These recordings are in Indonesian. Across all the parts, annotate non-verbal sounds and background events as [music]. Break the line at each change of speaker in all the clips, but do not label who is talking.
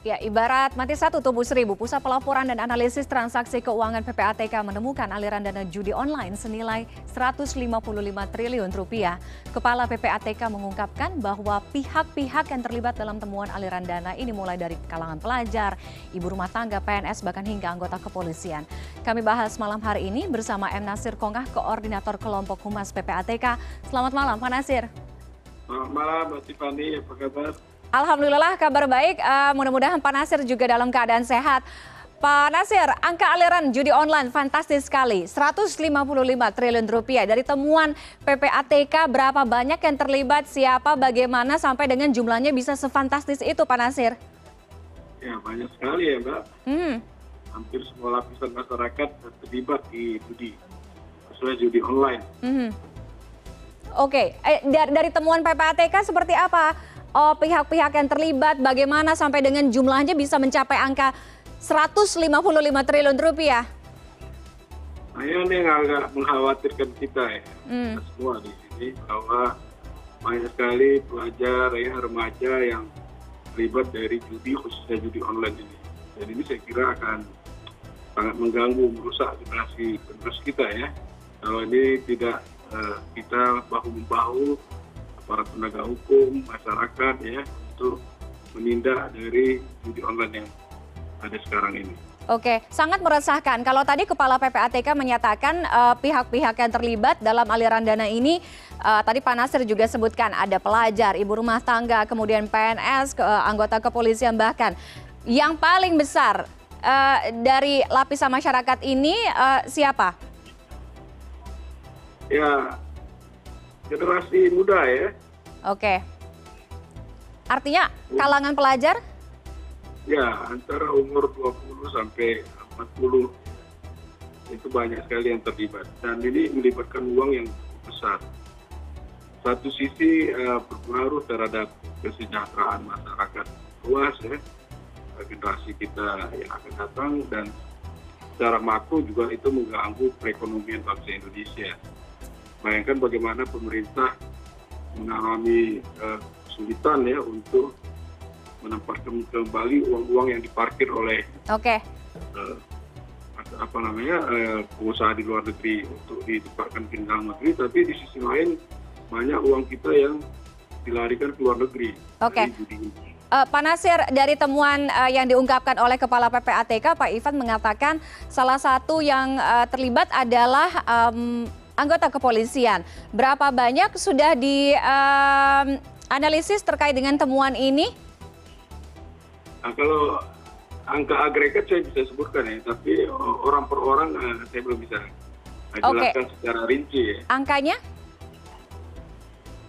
Ya, ibarat mati satu tubuh seribu, Pusat Pelaporan dan Analisis Transaksi Keuangan PPATK menemukan aliran dana judi online senilai 155 triliun rupiah. Kepala PPATK mengungkapkan bahwa pihak-pihak yang terlibat dalam temuan aliran dana ini mulai dari kalangan pelajar, ibu rumah tangga, PNS, bahkan hingga anggota kepolisian. Kami bahas malam hari ini bersama M. Nasir Kongah, Koordinator Kelompok Humas PPATK. Selamat malam, Pak Nasir.
Selamat malam, Mbak Tiffany. Apa kabar?
Alhamdulillah kabar baik. Uh, Mudah-mudahan Pak Nasir juga dalam keadaan sehat. Pak Nasir, angka aliran judi online fantastis sekali, 155 triliun rupiah. Dari temuan PPATK, berapa banyak yang terlibat, siapa, bagaimana, sampai dengan jumlahnya bisa sefantastis itu, Pak Nasir?
Ya, banyak sekali ya, Mbak.
Hmm.
Hampir semua lapisan masyarakat terlibat di judi, khususnya judi online.
Hmm. Oke, eh, dari, dari temuan PPATK seperti apa? Oh, pihak-pihak yang terlibat, bagaimana sampai dengan jumlahnya bisa mencapai angka 155 triliun rupiah?
Nah, ini yang agak mengkhawatirkan kita ya,
hmm.
kita semua di sini bahwa banyak sekali pelajar ya remaja yang terlibat dari judi khususnya judi online ini. Dan ini saya kira akan sangat mengganggu, merusak generasi penerus kita ya. Kalau ini tidak uh, kita bahu membahu para penegak hukum, masyarakat ya untuk menindak dari judi online yang ada sekarang ini.
Oke, sangat meresahkan. Kalau tadi Kepala PPATK menyatakan eh, pihak-pihak uh, yang terlibat dalam aliran dana ini, uh, tadi Pak Nasir juga sebutkan ada pelajar, ibu rumah tangga, kemudian PNS, ke, uh, anggota kepolisian bahkan. Yang paling besar uh, dari lapisan masyarakat ini uh, siapa?
Ya, generasi muda ya.
Oke. Artinya kalangan pelajar?
Ya, antara umur 20 sampai 40 itu banyak sekali yang terlibat. Dan ini melibatkan uang yang besar. Satu sisi uh, berpengaruh terhadap kesejahteraan masyarakat luas ya, generasi kita yang akan datang dan secara makro juga itu mengganggu perekonomian bangsa Indonesia bayangkan bagaimana pemerintah mengalami uh, kesulitan ya untuk menempatkan kembali uang-uang yang diparkir oleh
okay.
uh, apa namanya uh, pengusaha di luar negeri untuk ditempatkan di dalam negeri, tapi di sisi lain banyak uang kita yang dilarikan ke luar negeri.
Oke. Okay. Uh, Pak Nasir, dari temuan uh, yang diungkapkan oleh Kepala PPATK, Pak Ivan mengatakan salah satu yang uh, terlibat adalah um, anggota kepolisian. Berapa banyak sudah dianalisis um, terkait dengan temuan ini?
Nah, kalau angka agregat saya bisa sebutkan ya, tapi orang per orang uh, saya belum bisa jelaskan okay. secara rinci ya.
Angkanya?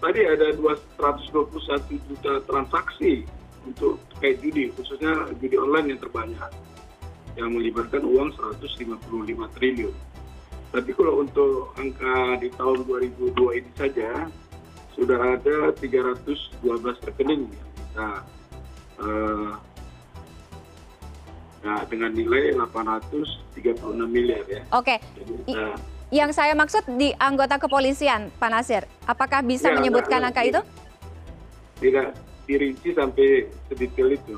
Tadi ada 221 juta transaksi untuk terkait judi, khususnya judi online yang terbanyak, yang melibatkan uang 155 triliun tapi kalau untuk angka di tahun 2002 ini saja sudah ada 312 rekening yang kita uh, nah, dengan nilai 836 miliar ya.
Oke. Okay. uh, yang saya maksud di anggota kepolisian, Pak Nasir, apakah bisa ya, menyebutkan angka itu?
Tidak dirinci sampai sedetail itu.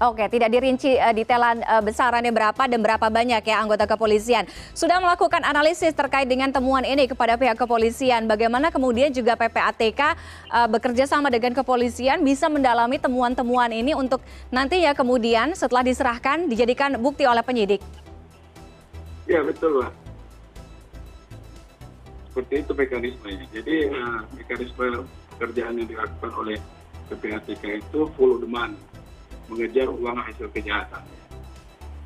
Oke, tidak dirinci uh, detailan uh, besarannya berapa dan berapa banyak ya anggota kepolisian. Sudah melakukan analisis terkait dengan temuan ini kepada pihak kepolisian. Bagaimana kemudian juga PPATK uh, eh, bekerja sama dengan kepolisian bisa mendalami temuan-temuan ini untuk nantinya kemudian setelah diserahkan dijadikan bukti oleh penyidik.
Ya betul lah. Seperti itu mekanismenya. Jadi uh, mekanisme pekerjaan yang dilakukan oleh PPATK itu the money mengejar uang hasil kejahatan.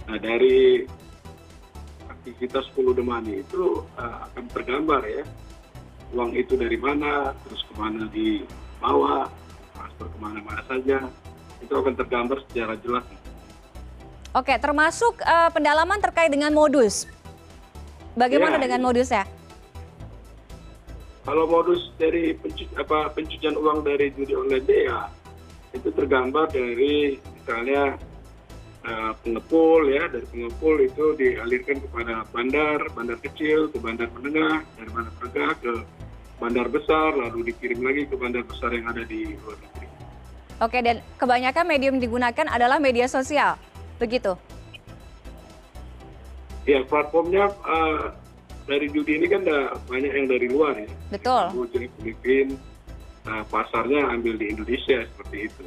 Nah dari aktivitas Pulau Demani itu uh, akan tergambar ya uang itu dari mana, terus ke mana dibawa, transfer ke mana-mana saja, itu akan tergambar secara jelas.
Oke, termasuk uh, pendalaman terkait dengan modus. Bagaimana ya, dengan ya. modusnya?
Kalau modus dari pencu apa, pencucian uang dari judi online ya itu tergambar dari misalnya uh, pengepul ya dari pengepul itu dialirkan kepada bandar bandar kecil ke bandar menengah dari bandar menengah ke bandar besar lalu dikirim lagi ke bandar besar yang ada di luar negeri
Oke, dan kebanyakan medium digunakan adalah media sosial, begitu?
Ya, platformnya uh, dari judi ini kan ada banyak yang dari luar ya.
Betul.
Jadi Filipina, uh, pasarnya ambil di Indonesia seperti itu.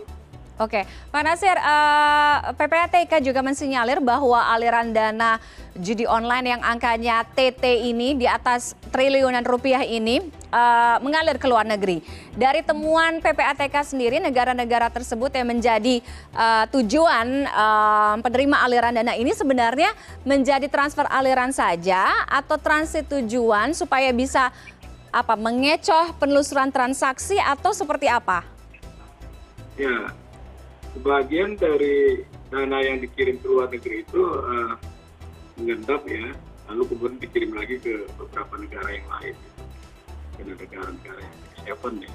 Oke, Pak Nasir, uh, PPATK juga mensinyalir bahwa aliran dana judi online yang angkanya TT ini di atas triliunan rupiah ini uh, mengalir ke luar negeri. Dari temuan PPATK sendiri, negara-negara tersebut yang menjadi uh, tujuan penerima aliran dana ini sebenarnya menjadi transfer aliran saja atau transit tujuan supaya bisa apa mengecoh penelusuran transaksi atau seperti apa?
Ya, sebagian dari dana yang dikirim ke luar negeri itu uh, mengendap ya, lalu kemudian dikirim lagi ke beberapa negara yang lain, ke negara-negara yang seven ya.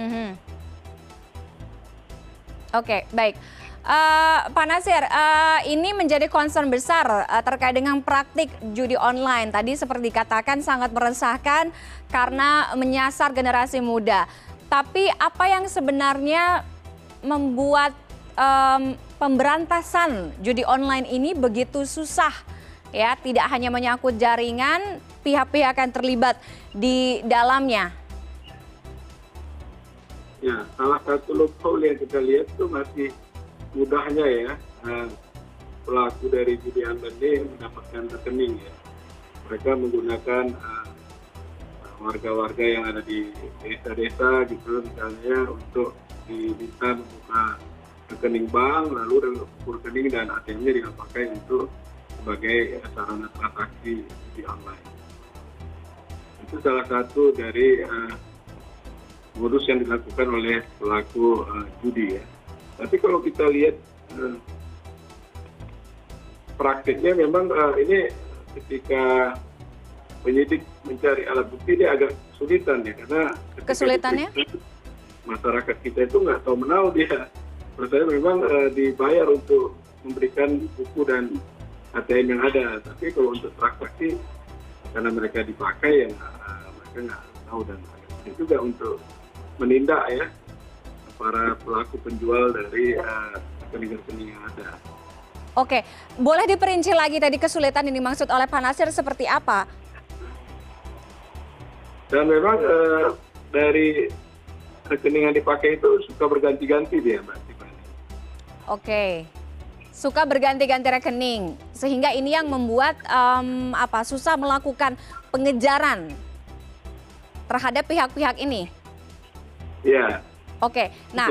Mm -hmm.
Oke, okay, baik. Uh, Pak Nasir, uh, ini menjadi concern besar uh, terkait dengan praktik judi online. Tadi seperti dikatakan sangat meresahkan karena menyasar generasi muda. Tapi apa yang sebenarnya membuat um, pemberantasan judi online ini begitu susah ya. Tidak hanya menyangkut jaringan pihak-pihak yang terlibat di dalamnya.
Ya salah satu loophole yang kita lihat itu masih mudahnya ya uh, pelaku dari judi online ini mendapatkan rekening ya. Mereka menggunakan uh, warga-warga yang ada di desa-desa gitu misalnya untuk diminta membuka rekening bank lalu rekening dan ATM-nya dipakai untuk sebagai sarana transaksi di online. Itu salah satu dari uh, modus yang dilakukan oleh pelaku uh, judi ya. Tapi kalau kita lihat uh, praktiknya memang uh, ini ketika penyidik mencari alat bukti dia agak kesulitan ya karena
kesulitannya
masyarakat kita itu nggak tahu menau dia saya memang uh, dibayar untuk memberikan buku dan ATM yang ada tapi kalau untuk transaksi karena mereka dipakai ya uh, mereka nggak tahu dan agak juga untuk menindak ya para pelaku penjual dari rekening-rekening yang ada.
Oke, boleh diperinci lagi tadi kesulitan yang dimaksud oleh Pak Nasir seperti apa?
Dan memang dari rekening yang dipakai itu suka berganti-ganti dia, Mbak.
Oke. Suka berganti-ganti rekening, sehingga ini yang membuat um, apa susah melakukan pengejaran terhadap pihak-pihak ini.
Iya.
Oke, nah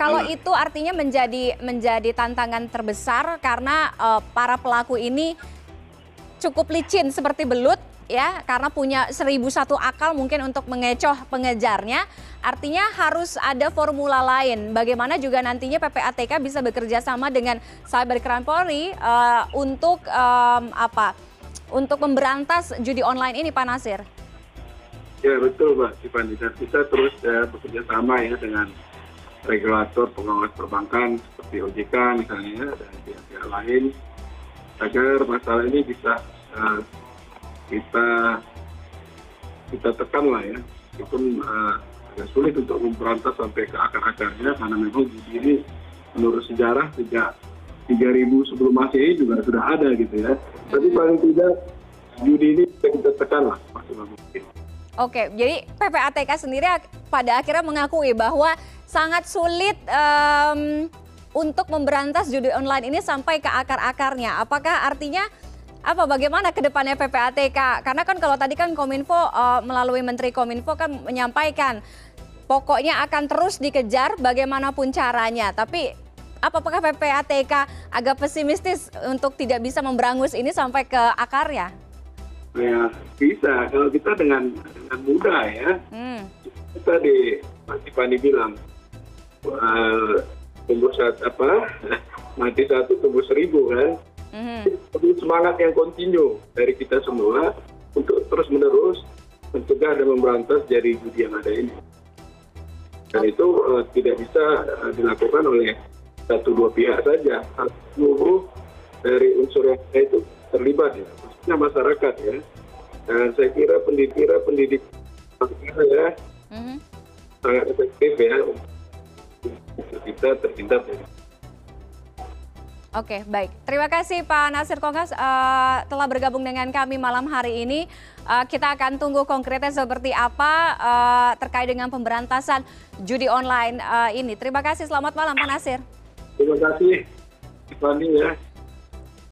kalau itu artinya menjadi menjadi tantangan terbesar karena uh, para pelaku ini cukup licin seperti belut ya karena punya seribu satu akal mungkin untuk mengecoh pengejarnya. Artinya harus ada formula lain. Bagaimana juga nantinya PPATK bisa bekerja sama dengan Cybercrime Polri uh, untuk um, apa? Untuk memberantas judi online ini Pak Nasir.
Ya betul Mbak Tiffany dan kita terus ya, bekerja sama ya dengan regulator pengawas perbankan seperti OJK misalnya dan pihak-pihak lain agar masalah ini bisa uh, kita kita tekan lah ya itu uh, agak sulit untuk memberantas sampai ke akar-akarnya karena memang judi ini menurut sejarah sejak 3000 sebelum masehi juga sudah ada gitu ya tapi paling tidak judi ini kita tekan lah maksimal mungkin.
Oke, jadi PPATK sendiri pada akhirnya mengakui bahwa sangat sulit um, untuk memberantas judi online ini sampai ke akar-akarnya. Apakah artinya apa bagaimana ke depannya PPATK? Karena kan kalau tadi kan Kominfo uh, melalui Menteri Kominfo kan menyampaikan pokoknya akan terus dikejar bagaimanapun caranya. Tapi apakah PPATK agak pesimistis untuk tidak bisa memberangus ini sampai ke akarnya?
Ya bisa kalau kita dengan dengan mudah ya. Hmm. Kita di Mas Tiffany bilang uh, tumbuh satu apa [laughs] mati satu tumbuh seribu kan mm-hmm. semangat yang kontinu dari kita semua untuk terus menerus mencegah dan memberantas dari judi yang ada ini. Dan itu uh, tidak bisa uh, dilakukan oleh satu dua pihak saja, seluruh dari unsur yang ada itu terlibat ya, maksudnya masyarakat ya. Dan saya kira pendidik pendidik ya mm-hmm. sangat efektif ya kita terhindar dari
Oke, baik. Terima kasih Pak Nasir Kongas uh, telah bergabung dengan kami malam hari ini. Uh, kita akan tunggu konkretnya seperti apa uh, terkait dengan pemberantasan judi online uh, ini. Terima kasih. Selamat malam Pak Nasir.
Terima kasih, Tiffany ya.